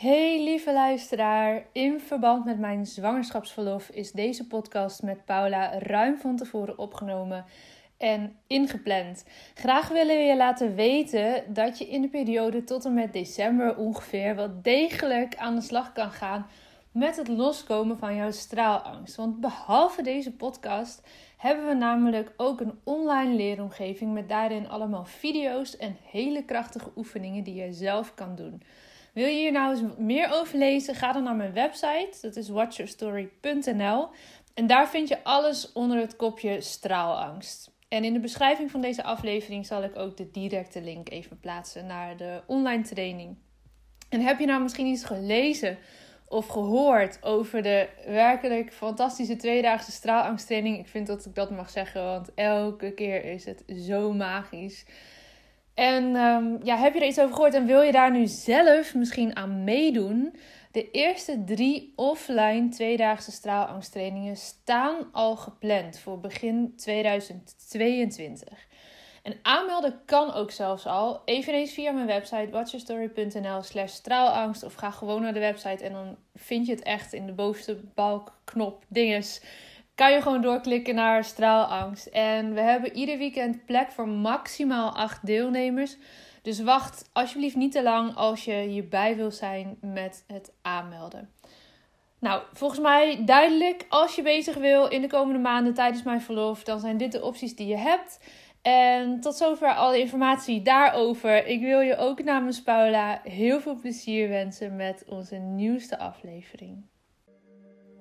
Hey lieve luisteraar, in verband met mijn zwangerschapsverlof is deze podcast met Paula ruim van tevoren opgenomen en ingepland. Graag willen we je laten weten dat je in de periode tot en met december ongeveer wel degelijk aan de slag kan gaan met het loskomen van jouw straalangst. Want behalve deze podcast hebben we namelijk ook een online leeromgeving met daarin allemaal video's en hele krachtige oefeningen die je zelf kan doen. Wil je hier nou eens meer over lezen? Ga dan naar mijn website. Dat is watchyourstory.nl. En daar vind je alles onder het kopje straalangst. En in de beschrijving van deze aflevering zal ik ook de directe link even plaatsen naar de online training. En heb je nou misschien iets gelezen of gehoord over de werkelijk fantastische tweedaagse straalangsttraining? Ik vind dat ik dat mag zeggen, want elke keer is het zo magisch. En um, ja, heb je er iets over gehoord en wil je daar nu zelf misschien aan meedoen? De eerste drie offline tweedaagse straalangsttrainingen staan al gepland voor begin 2022. En aanmelden kan ook zelfs al, eveneens via mijn website watchyourstory.nl slash straalangst. Of ga gewoon naar de website en dan vind je het echt in de bovenste balk, knop, dinges kan je gewoon doorklikken naar straalangst. En we hebben ieder weekend plek voor maximaal acht deelnemers. Dus wacht alsjeblieft niet te lang als je hierbij wil zijn met het aanmelden. Nou, volgens mij duidelijk. Als je bezig wil in de komende maanden tijdens mijn verlof, dan zijn dit de opties die je hebt. En tot zover alle informatie daarover. Ik wil je ook namens Paula heel veel plezier wensen met onze nieuwste aflevering.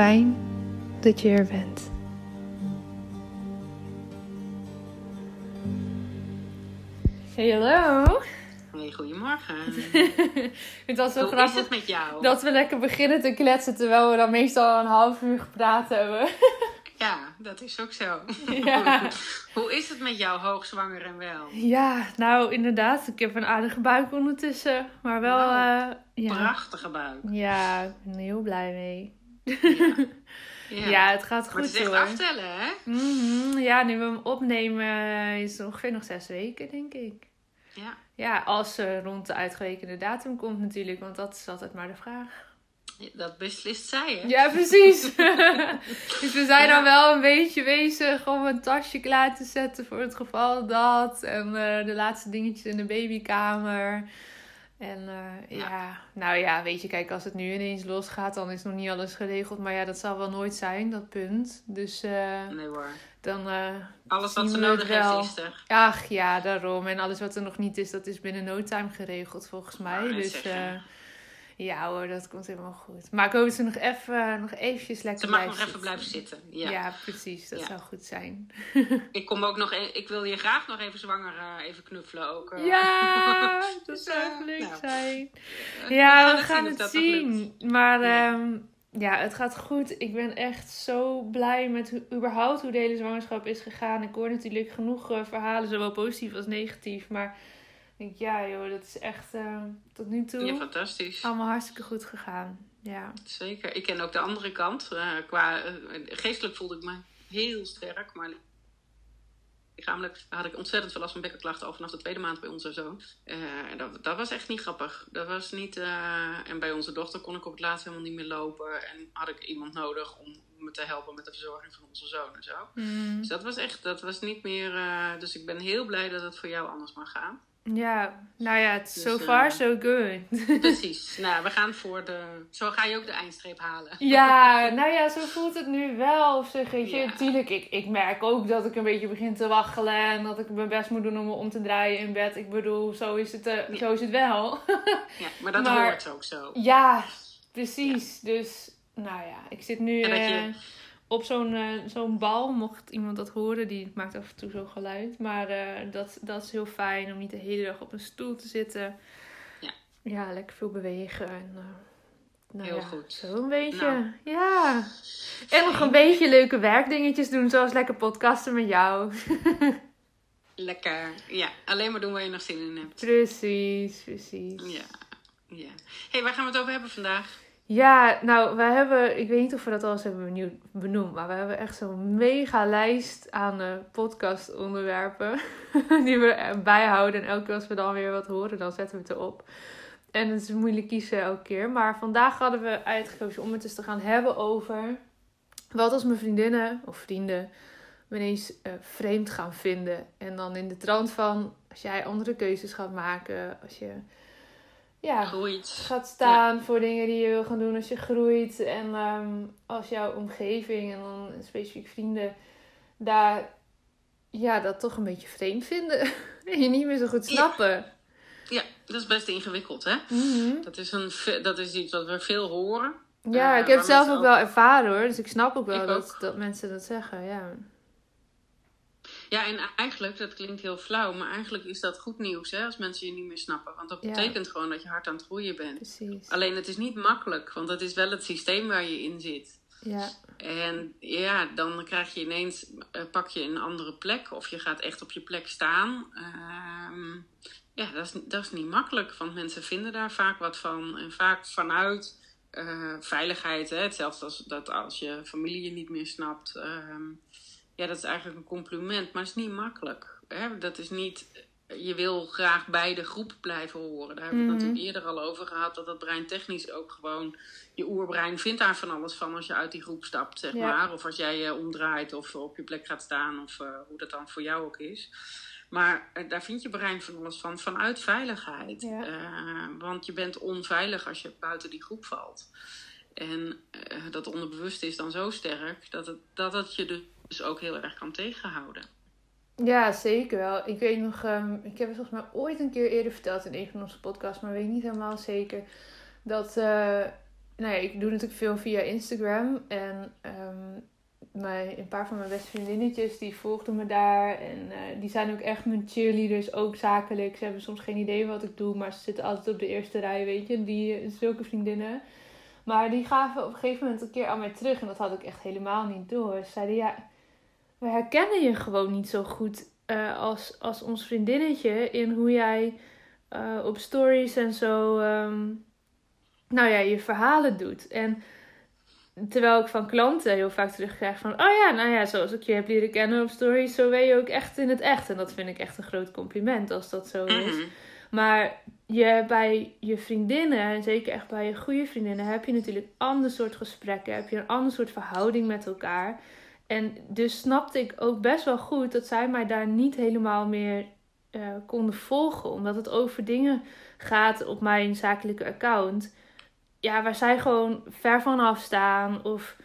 Fijn dat je er bent. Hey, hallo. Hey, goedemorgen. ik vind het zo Hoe grappig is het met jou? dat we lekker beginnen te kletsen terwijl we dan meestal een half uur gepraat hebben. Ja, dat is ook zo. Ja. Hoe is het met jou, hoogzwanger en wel? ja, nou inderdaad. Ik heb een aardige buik ondertussen. Maar wel, Wauw. eh, ja. Prachtige buik. Ja, ik ben er heel blij mee. Ja. Ja, het gaat goed het is echt aftellen, hè? Mhm, Ja, nu we hem opnemen is het ongeveer nog zes weken, denk ik. Ja. Ja, als ze rond de uitgerekende datum komt natuurlijk, want dat is altijd maar de vraag. Dat beslist zij, hè? Ja, precies. dus we zijn dan wel een beetje bezig om een tasje klaar te zetten voor het geval dat. En eh, de laatste dingetjes in de babykamer. En eh, ja. Ja. nou ja, weet je, kijk, als het nu ineens losgaat, dan is nog niet alles geregeld. Maar ja, dat zal wel nooit zijn, dat punt. Dus eh, Nee hoor. dan eh, Alles wat ze nodig heeft, is er. Ach ja, daarom. En alles wat er nog niet is, dat is binnen no time geregeld volgens mij. wou net dus ja hoor, dat komt helemaal goed. Maar ik hoop dat ze nog even, nog eventjes lekker Ze mag nog even blijven zitten. Ja. Ja, precies. Dat Ja. zou goed zijn. Ik kom ook nog, e- ik wil je graag nog even zwanger eh, even knuffelen ook. eh. Ja, dat Dus, zou eh, leuk nou. zijn. Ja, we gaan het zien. Maar Ja. ehm, ja, het gaat goed. Ik ben echt zo blij met hoe, überhaupt hoe de hele zwangerschap is gegaan. Ik hoor natuurlijk genoeg verhalen, zowel positief als negatief. Maar ik denk, ja joh, dat is echt eh, tot nu toe Ja, fantastisch. allemaal hartstikke goed gegaan. Ja. Zeker. Ik ken ook de andere kant. Eh, qua, eh, geestelijk voelde ik me heel sterk, maar lichamelijk had ik ontzettend veel last van bekkenklachten al vanaf de tweede maand bij onze zoon. Eh, dat, dat was echt niet grappig. Dat was niet, en bij onze dochter kon ik op het laatst helemaal niet meer lopen en had ik iemand nodig om me te helpen met de verzorging van onze zoon en zo. Mm, Dus dat was echt, dat was niet meer. dus ik ben heel blij dat het voor jou anders mag gaan. Ja, nou ja, Dus, so eh, far so good. Precies. nou, we gaan voor de. Zo ga je ook de eindstreep halen. Ja, nou ja, zo voelt het nu wel. Of zeg, weet je, Ja. tuurlijk, ik, ik merk ook dat ik een beetje begin te waggelen. En dat ik mijn best moet doen om me om te draaien in bed. Ik bedoel, zo is het, eh, Ja. zo is het wel. Ja, maar dat Maar- hoort ook zo. ja, precies. Dus, nou ja, ik zit nu En dat je- eh, op zo'n eh, zo'n bal. Mocht iemand dat horen, die maakt af en toe zo'n geluid. Maar eh, dat, dat is heel fijn om niet de hele dag op een stoel te zitten. Ja. Ja, lekker veel bewegen. En, eh, nou Heel ja, goed. Zo een beetje. Nou. Ja. En nog een beetje leuke werkdingetjes doen, zoals lekker podcasten met jou. Lekker. Ja, alleen maar doen waar je nog zin in hebt. Precies, precies. Ja. ja. hey, waar gaan we het over hebben vandaag? Ja, nou, we hebben, ik weet niet of we dat al eens hebben benoemd, maar we hebben echt zo'n mega lijst aan eh podcastonderwerpen die we bijhouden. En elke keer als we dan weer wat horen, dan zetten we het erop. En het is moeilijk kiezen elke keer. Maar vandaag hadden we uitgekozen om het eens te gaan hebben over wat als mijn vriendinnen of vrienden me ineens eh, vreemd gaan vinden. En dan in de trant van, als jij andere keuzes gaat maken, als je... Ja, Groeit. gaat staan voor dingen die je wil gaan doen als je groeit. En ehm, als jouw omgeving en dan specifiek vrienden daar ja, dat toch een beetje vreemd vinden. en je niet meer zo goed snappen. Ja, dat is best ingewikkeld, hè? Mhm. Dat is, een, dat is iets wat we veel horen. Ja, Eh, ik heb het zelf ook wel ervaren hoor. Dus ik snap ook wel Ik dat, ook. dat mensen dat zeggen. Ja. Ja, en eigenlijk, dat klinkt heel flauw, maar eigenlijk is dat goed nieuws, hè? Als mensen je niet meer snappen. Want dat Ja. betekent gewoon dat je hard aan het groeien bent. Precies. Alleen het is niet makkelijk, want dat is wel het systeem waar je in zit. Ja. En ja, dan krijg je ineens, eh, pak je een andere plek of je gaat echt op je plek staan. Ehm, ja, dat is, dat is niet makkelijk, want mensen vinden daar vaak wat van. En vaak vanuit eh, veiligheid, hè? hetzelfde als dat als je familie je niet meer snapt. Ja, dat is eigenlijk een compliment, maar het is niet makkelijk. Hè? Dat is niet, je wil graag bij de groep blijven horen. Daar hebben we het Mhm. natuurlijk eerder al over gehad, dat dat brein technisch ook gewoon je oerbrein vindt daar van alles van als je uit die groep stapt, zeg Ja. maar. Of als jij je omdraait of op je plek gaat staan of eh, hoe dat dan voor jou ook is. Maar eh, daar vindt je brein van alles van, vanuit veiligheid. Ja. Eh, want je bent onveilig als je buiten die groep valt. En eh, dat onderbewuste is dan zo sterk dat het, dat het je dus ook heel erg kan tegenhouden. Ja, zeker wel. Ik weet nog, ehm, ik heb het volgens mij ooit een keer eerder verteld in een van onze podcasts, maar weet niet helemaal zeker. Dat, eh, nou ja, ik doe natuurlijk veel via Instagram. En ehm, mijn, een paar van mijn beste vriendinnetjes, die volgden me daar. En eh, die zijn ook echt mijn cheerleaders, ook zakelijk. Ze hebben soms geen idee wat ik doe, maar ze zitten altijd op de eerste rij, weet je. Die, zulke vriendinnen. Maar die gaven op een gegeven moment een keer aan mij terug. En dat had ik echt helemaal niet door. Ze zeiden, ja, we herkennen je gewoon niet zo goed eh, als, als ons vriendinnetje in hoe jij eh, op stories en zo, ehm, nou ja, je verhalen doet. En terwijl ik van klanten heel vaak terugkrijg van, oh ja, nou ja, zoals ik je heb leren kennen op stories, zo ben je ook echt in het echt. En dat vind ik echt een groot compliment als dat zo is. Mhm. Maar je, bij je vriendinnen, en zeker echt bij je goede vriendinnen, heb je natuurlijk een ander soort gesprekken. Heb je een ander soort verhouding met elkaar. En dus snapte ik ook best wel goed dat zij mij daar niet helemaal meer uh, konden volgen. Omdat het over dingen gaat op mijn zakelijke account. Ja, waar zij gewoon ver van af staan. Of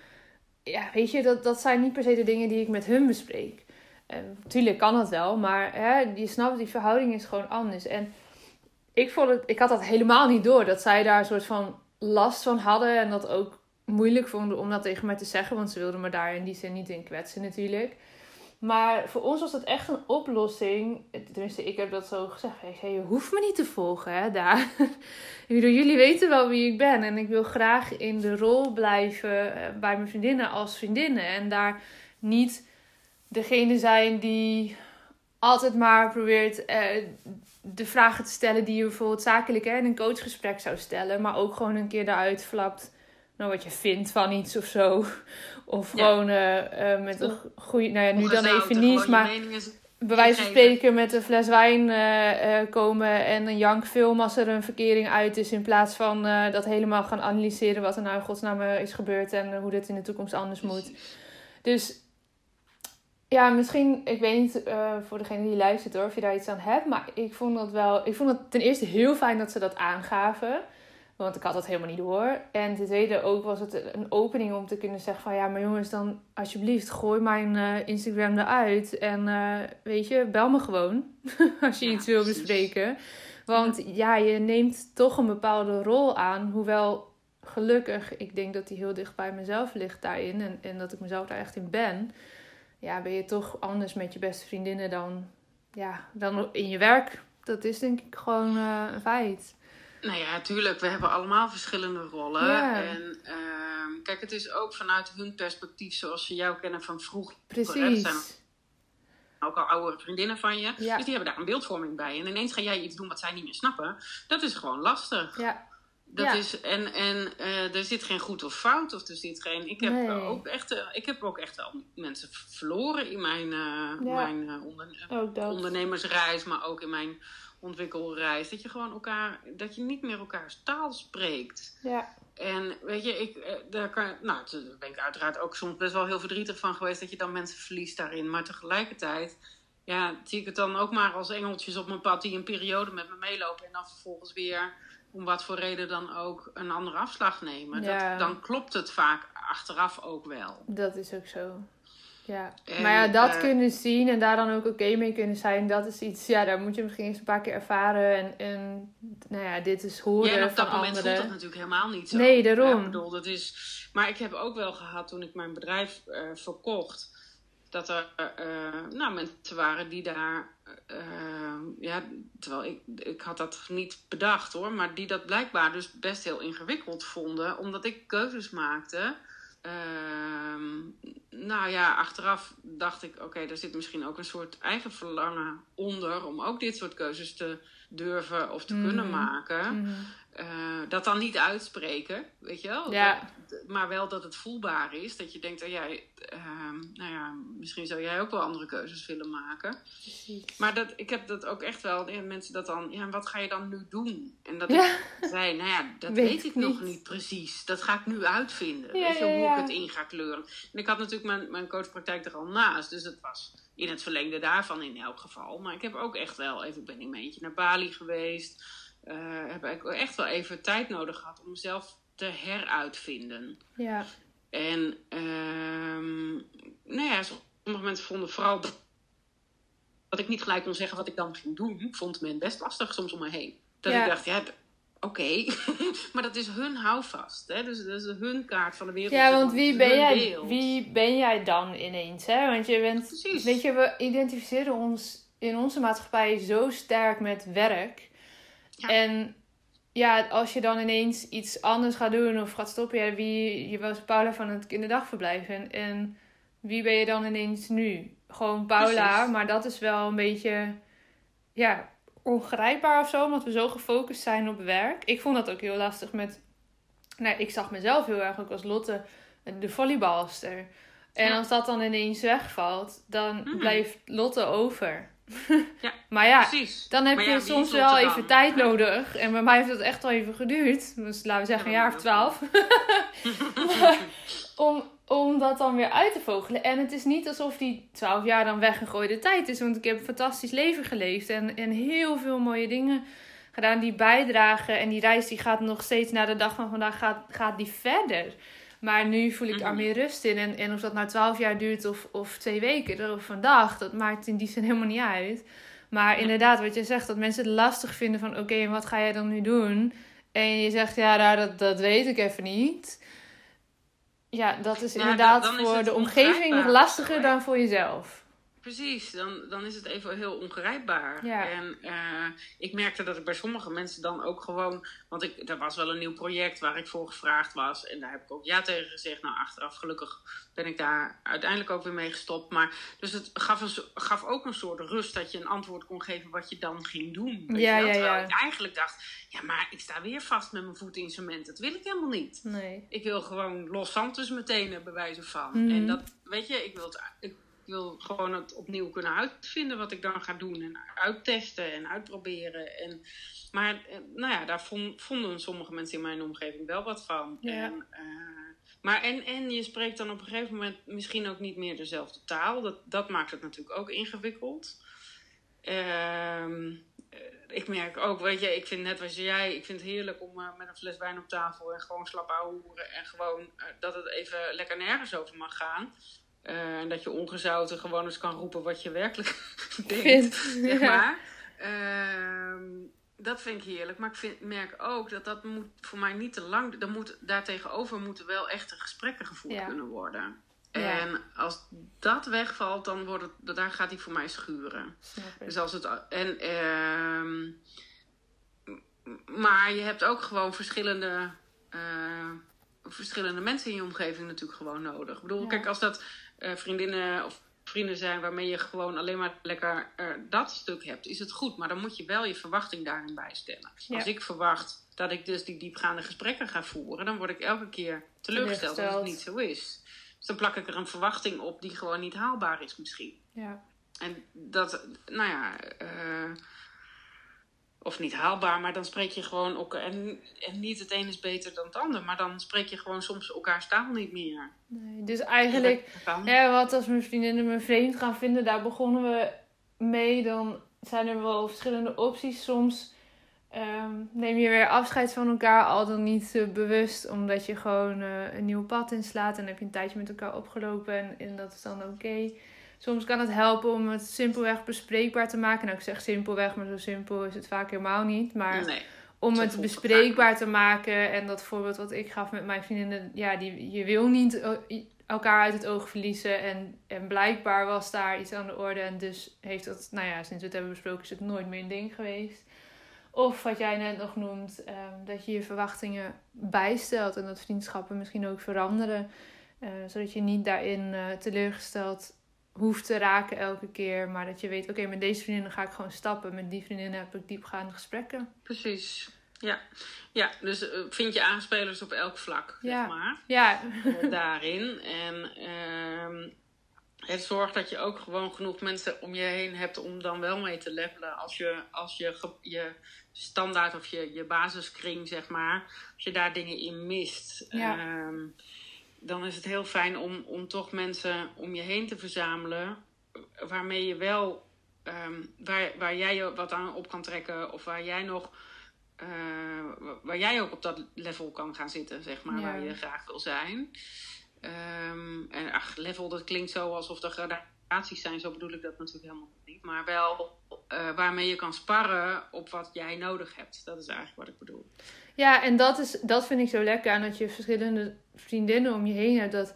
ja, weet je, dat, dat zijn niet per se de dingen die ik met hun bespreek. Uh, tuurlijk kan dat wel, maar hè, je snapt, die verhouding is gewoon anders. En ik, vond het, ik had dat helemaal niet door. Dat zij daar een soort van last van hadden. En dat ook moeilijk vonden om dat tegen mij te zeggen. Want ze wilden me daar in die zin niet in kwetsen natuurlijk. Maar voor ons was dat echt een oplossing. Tenminste, ik heb dat zo gezegd. Ik zei, je hoeft me niet te volgen, hè, daar. ik bedoel, jullie weten wel wie ik ben. En ik wil graag in de rol blijven eh, bij mijn vriendinnen als vriendinnen. En daar niet degene zijn die altijd maar probeert eh, de vragen te stellen die je bijvoorbeeld zakelijk hè, in een coachgesprek zou stellen. Maar ook gewoon een keer daaruit flapt nou, wat je vindt van iets of zo. Of gewoon uh, uh, met een goede, nou ja, nu dan even niet, maar bij wijze van spreken met een fles wijn uh, komen en een jankfilm als er een verkering uit is. In plaats van dat helemaal gaan analyseren wat er nou in godsnaam is gebeurd en hoe dit in de toekomst anders moet. Dus ja, misschien, ik weet niet voor degene die luistert hoor, of je daar iets aan hebt. Maar ik vond dat wel, ik vond het ten eerste heel fijn dat ze dat aangaven. Want ik had dat helemaal niet door. En ten tweede ook was het een opening om te kunnen zeggen van... Ja, maar jongens, dan alsjeblieft gooi mijn uh, Instagram eruit. En uh, weet je, bel me gewoon als je iets wil bespreken. Want ja, je neemt toch een bepaalde rol aan. Hoewel gelukkig, ik denk dat die heel dicht bij mezelf ligt daarin. En, en dat ik mezelf daar echt in ben. Ja, ben je toch anders met je beste vriendinnen dan, ja, dan in je werk. Dat is denk ik gewoon uh, een feit. Nou ja, tuurlijk. We hebben allemaal verschillende rollen. En uh, kijk, het is ook vanuit hun perspectief zoals ze jou kennen van vroeger. Precies. zijn ook al oude vriendinnen van je. Ja. Dus die hebben daar een beeldvorming bij. En ineens ga jij iets doen wat zij niet meer snappen. Dat is gewoon lastig. Ja. Dat is, en en uh, er zit geen goed of fout. Of er zit geen. Ik heb, nee. ook, echt, uh, ik heb ook echt wel mensen verloren in mijn, uh, mijn onder, ondernemersreis. Maar ook in mijn ontwikkelreis. Dat je gewoon elkaar, dat je niet meer elkaars taal spreekt. Ja. En weet je, ik, eh, daar, kan, nou, daar ben ik uiteraard ook soms best wel heel verdrietig van geweest dat je dan mensen verliest daarin. Maar tegelijkertijd, ja, zie ik het dan ook maar als engeltjes op mijn pad die een periode met me meelopen en dan vervolgens weer, om wat voor reden dan ook, een andere afslag nemen. Ja. Dat, dan klopt het vaak achteraf ook wel. Dat is ook zo. Ja, maar ja, dat uh, kunnen zien en daar dan ook oké mee kunnen zijn, dat is iets, ja, daar moet je misschien eens een paar keer ervaren. En, en nou ja, dit is horen ja, en op dat moment voelt dat natuurlijk helemaal niet zo. Nee, daarom. Ja, bedoel, dat is, maar ik heb ook wel gehad toen ik mijn bedrijf uh, verkocht, dat er uh, nou, mensen waren die daar, ja, terwijl ik, ik had dat niet bedacht hoor, maar die dat blijkbaar dus best heel ingewikkeld vonden, omdat ik keuzes maakte Ehm, nou ja, achteraf dacht ik, oké, okay, er zit misschien ook een soort eigen verlangen onder om ook dit soort keuzes te durven of te kunnen mhm. maken. Mhm. Eh, dat dan niet uitspreken, weet je wel? Ja. maar wel dat het voelbaar is. Dat je denkt, dat jij, uh, nou ja, misschien zou jij ook wel andere keuzes willen maken. Precies. Maar dat, ik heb dat ook echt wel, ja, mensen dat dan, ja, wat ga je dan nu doen? En dat ja. ik zei, nou ja, dat weet, ik niet. nog niet precies. Dat ga ik nu uitvinden. Ja, weet je, hoe ik het in ga kleuren. En ik had natuurlijk mijn, mijn coachpraktijk er al naast, dus het was in het verlengde daarvan in elk geval. Maar ik heb ook echt wel, even, ik ben een beetje naar Bali geweest uh, heb ik echt wel even tijd nodig gehad om mezelf te heruitvinden. Ja. En um, nou ja, sommige mensen vonden vooral dat, dat, ik niet gelijk kon zeggen wat ik dan ging doen, vond men best lastig soms om me heen. Dat ik dacht, ja, oké, maar dat is hun houvast. Hè? Dus dat is hun kaart van de wereld. Ja, want wie ben, jij, wie ben jij dan ineens? Hè? Want je bent, Precies. weet je, we identificeren ons in onze maatschappij zo sterk met werk. En ja, als je dan ineens iets anders gaat doen of gaat stoppen, ja, wie, je was Paula van het kinderdagverblijf. En, en wie ben je dan ineens nu? Gewoon Paula, maar dat is wel een beetje, ja, ongrijpbaar of zo, omdat we zo gefocust zijn op werk. Ik vond dat ook heel lastig met, nou, ik zag mezelf heel erg ook als Lotte, de volleybalster. En als dat dan ineens wegvalt, dan mhm. blijft Lotte over. ja, maar ja, precies. dan heb je soms wel even tijd nodig. En bij mij heeft het echt wel even geduurd. Dus laten we zeggen een jaar of twaalf. om, om dat dan weer uit te vogelen. En het is niet alsof die twaalf jaar dan weggegooide tijd is. Want ik heb een fantastisch leven geleefd. En, en heel veel mooie dingen gedaan die bijdragen. En die reis die gaat nog steeds naar de dag van vandaag gaat, gaat die verder. Maar nu voel ik daar mhm. meer rust in. En, en of dat nou twaalf jaar duurt of, of twee weken of vandaag, dat maakt in die zin helemaal niet uit. Maar inderdaad, wat je zegt, dat mensen het lastig vinden van oké, en wat ga jij dan nu doen? En je zegt ja, nou, dat, dat weet ik even niet. Ja, dat is nou, inderdaad voor de omgeving nog lastiger dan voor jezelf. Precies, dan, dan is het even heel ongrijpbaar. En uh, ik merkte dat ik bij sommige mensen dan ook gewoon. Want ik, er was wel een nieuw project waar ik voor gevraagd was. En daar heb ik ook ja tegen gezegd. Nou, achteraf gelukkig ben ik daar uiteindelijk ook weer mee gestopt. Maar dus het gaf, een, gaf ook een soort rust dat je een antwoord kon geven wat je dan ging doen. Weet ja, ja, Terwijl ik eigenlijk dacht, ja, maar ik sta weer vast met mijn voeten in cement. Dat wil ik helemaal niet. Nee. Ik wil gewoon los Santos meteen bij wijze van. Mhm. En dat, weet je, ik wil het. Ik, wil gewoon het opnieuw kunnen uitvinden wat ik dan ga doen. En uittesten en uitproberen. En, maar eh, nou ja, daar vonden sommige mensen in mijn omgeving wel wat van. Ja. En, uh, maar en, en je spreekt dan op een gegeven moment misschien ook niet meer dezelfde taal. Dat, dat maakt het natuurlijk ook ingewikkeld. Ehm, eh, ik merk ook, weet je, ik vind net als jij, ik vind het heerlijk om met een fles wijn op tafel en gewoon slap horen en gewoon dat het even lekker nergens over mag gaan. Uh, en dat je ongezouten gewoon eens kan roepen wat je werkelijk denkt. Zeg maar. Uh, dat vind ik heerlijk. Maar ik vind, merk ook dat dat moet voor mij niet te lang. Dan moet, daartegenover moeten wel echte gesprekken gevoerd kunnen worden. En als dat wegvalt, dan wordt het, daar gaat hij voor mij schuren. Dus als het. En, uh, maar je hebt ook gewoon verschillende. Uh, verschillende mensen in je omgeving natuurlijk gewoon nodig. Ik bedoel, kijk, als dat uh, vriendinnen of vrienden zijn waarmee je gewoon alleen maar lekker uh, dat stuk hebt, is het goed. Maar dan moet je wel je verwachting daarin bijstellen. Als ik verwacht dat ik dus die diepgaande gesprekken ga voeren, dan word ik elke keer teleurgesteld als het niet zo is. Dus dan plak ik er een verwachting op die gewoon niet haalbaar is misschien. Ja. En dat, nou ja, uh, of niet haalbaar, maar dan spreek je gewoon ook. En, en niet het een is beter dan het ander, maar dan spreek je gewoon soms elkaars taal niet meer. Nee, dus eigenlijk, ja, wat als mijn vriendinnen me vreemd gaan vinden, daar begonnen we mee. Dan zijn er wel verschillende opties. Soms ehm, neem je weer afscheid van elkaar, al dan niet uh, bewust, omdat je gewoon uh, een nieuw pad inslaat en heb je een tijdje met elkaar opgelopen en, en dat is dan oké. Soms kan het helpen om het simpelweg bespreekbaar te maken. Nou, ik zeg simpelweg, maar zo simpel is het vaak helemaal niet. Maar om het bespreekbaar te maken. En dat voorbeeld wat ik gaf met mijn vriendinnen. Ja, die, je wil niet elkaar uit het oog verliezen. En, en blijkbaar was daar iets aan de orde. En dus heeft dat, nou ja, sinds we het hebben besproken, is het nooit meer een ding geweest. Of wat jij net nog noemt, ehm, dat je je verwachtingen bijstelt. En dat vriendschappen misschien ook veranderen. Uh, zodat je niet daarin uh, teleurgesteld hoeft te raken elke keer. Maar dat je weet, oké, met deze vriendinnen ga ik gewoon stappen. Met die vriendinnen heb ik diepgaande gesprekken. Precies. Ja, ja dus uh, vind je aanspelers op elk vlak, ja. zeg maar. Ja. Uh, daarin. En uh, het zorgt dat je ook gewoon genoeg mensen om je heen hebt om dan wel mee te levelen. Als je, als je, je standaard of je, je basiskring, zeg maar, als je daar dingen in mist. Ja. Ehm, dan is het heel fijn om, om toch mensen om je heen te verzamelen. Waarmee je wel, ehm, waar, waar jij wat aan op kan trekken. Of waar jij nog, uh, waar jij ook op dat level kan gaan zitten, zeg maar. Waar je graag wil zijn. Um, en ach, level, dat klinkt zo alsof er gradaties zijn. Zo bedoel ik dat natuurlijk helemaal niet. Maar wel uh, waarmee je kan sparren op wat jij nodig hebt. Dat is eigenlijk wat ik bedoel. Ja, en dat, is, dat vind ik zo lekker aan dat je verschillende vriendinnen om je heen hebt. Dat,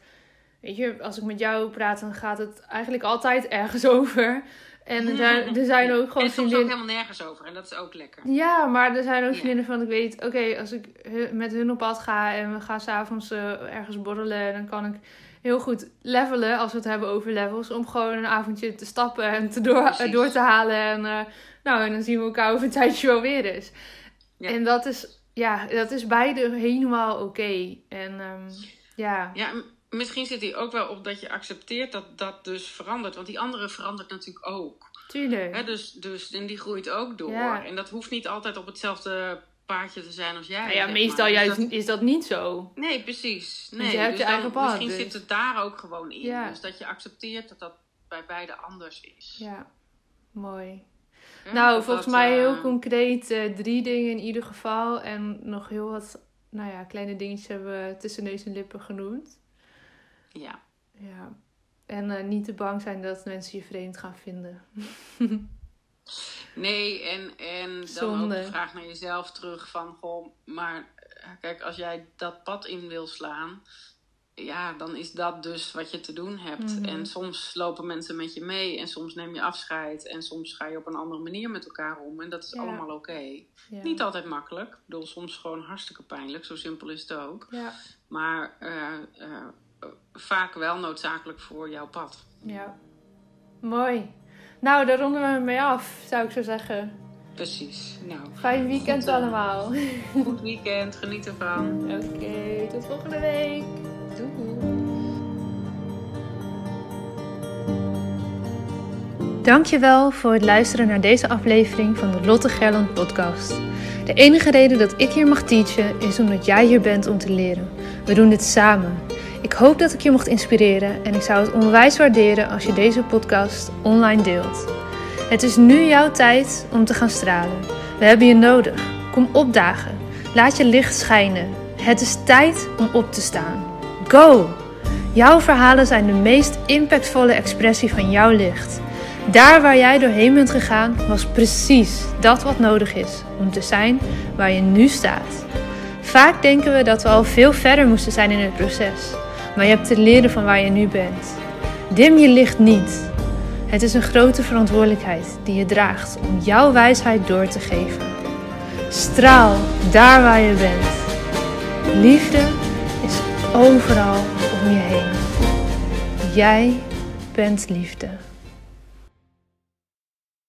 weet je, als ik met jou praat, dan gaat het eigenlijk altijd ergens over. En er zijn, er zijn ook gewoon en soms ook helemaal nergens over. En dat is ook lekker. Ja, maar er zijn ook vriendinnen van ik weet... Oké, als ik met hun op pad ga en we gaan s'avonds uh, ergens borrelen... dan kan ik heel goed levelen als we het hebben over levels. Om gewoon een avondje te stappen en te door, door te halen. En, uh, nou, en dan zien we elkaar over een tijdje wel weer eens. Ja. En dat is ja, dat is beide helemaal oké. En um, ja. Ja, misschien zit hij ook wel op dat je accepteert dat dat dus verandert. Want die andere verandert natuurlijk ook. Tuurlijk. Hè, dus, dus, en die groeit ook door. Ja. En dat hoeft niet altijd op hetzelfde paardje te zijn als jij. Nou ja, meestal maar. Juist dat- is dat niet zo. Nee, precies. Nee, je hebt dus je dan- eigen Misschien dus- zit het daar ook gewoon in. Ja. Dus dat je accepteert dat dat bij beide anders is. Ja, mooi. Ja, nou, volgens dat, mij eh, heel concreet eh, drie dingen in ieder geval. En nog heel wat, nou ja, kleine dingetjes hebben we tussen neus en lippen genoemd. Ja. Ja. En eh, niet te bang zijn dat mensen je vreemd gaan vinden. Nee, en, en dan ook de vraag naar jezelf terug van... Goh, maar eh, kijk, als jij dat pad in wil slaan... Ja, dan is dat dus wat je te doen hebt. Mhm. En soms lopen mensen met je mee en soms neem je afscheid. En soms ga je op een andere manier met elkaar om. En dat is Ja. allemaal oké. Ja. Niet altijd makkelijk. Ik bedoel, soms gewoon hartstikke pijnlijk. Zo simpel is het ook. Ja, Maar eh, eh, vaak wel noodzakelijk voor jouw pad. ja. Mooi. Nou, daar ronden we mee af, zou ik zo zeggen. Precies. Nou, Fijn weekend Goed, eh, allemaal. goed weekend. Geniet ervan. Oké, tot volgende week. Doei. Dankjewel voor het luisteren naar deze aflevering van de Lotte Gerland podcast. De enige reden dat ik hier mag teachen is omdat jij hier bent om te leren. We doen dit samen. Ik hoop dat ik je mocht inspireren en ik zou het onwijs waarderen als je deze podcast online deelt. Het is nu jouw tijd om te gaan stralen. We hebben je nodig. Kom opdagen. Laat je licht schijnen. Het is tijd om op te staan. Go! Jouw verhalen zijn de meest impactvolle expressie van jouw licht. Daar waar jij doorheen bent gegaan, was precies dat wat nodig is om te zijn waar je nu staat. Vaak denken we dat we al veel verder moesten zijn in het proces, maar je hebt te leren van waar je nu bent. Dim je licht niet. Het is een grote verantwoordelijkheid die je draagt om jouw wijsheid door te geven. Straal daar waar je bent. Liefde is overal om je heen. Jij bent liefde.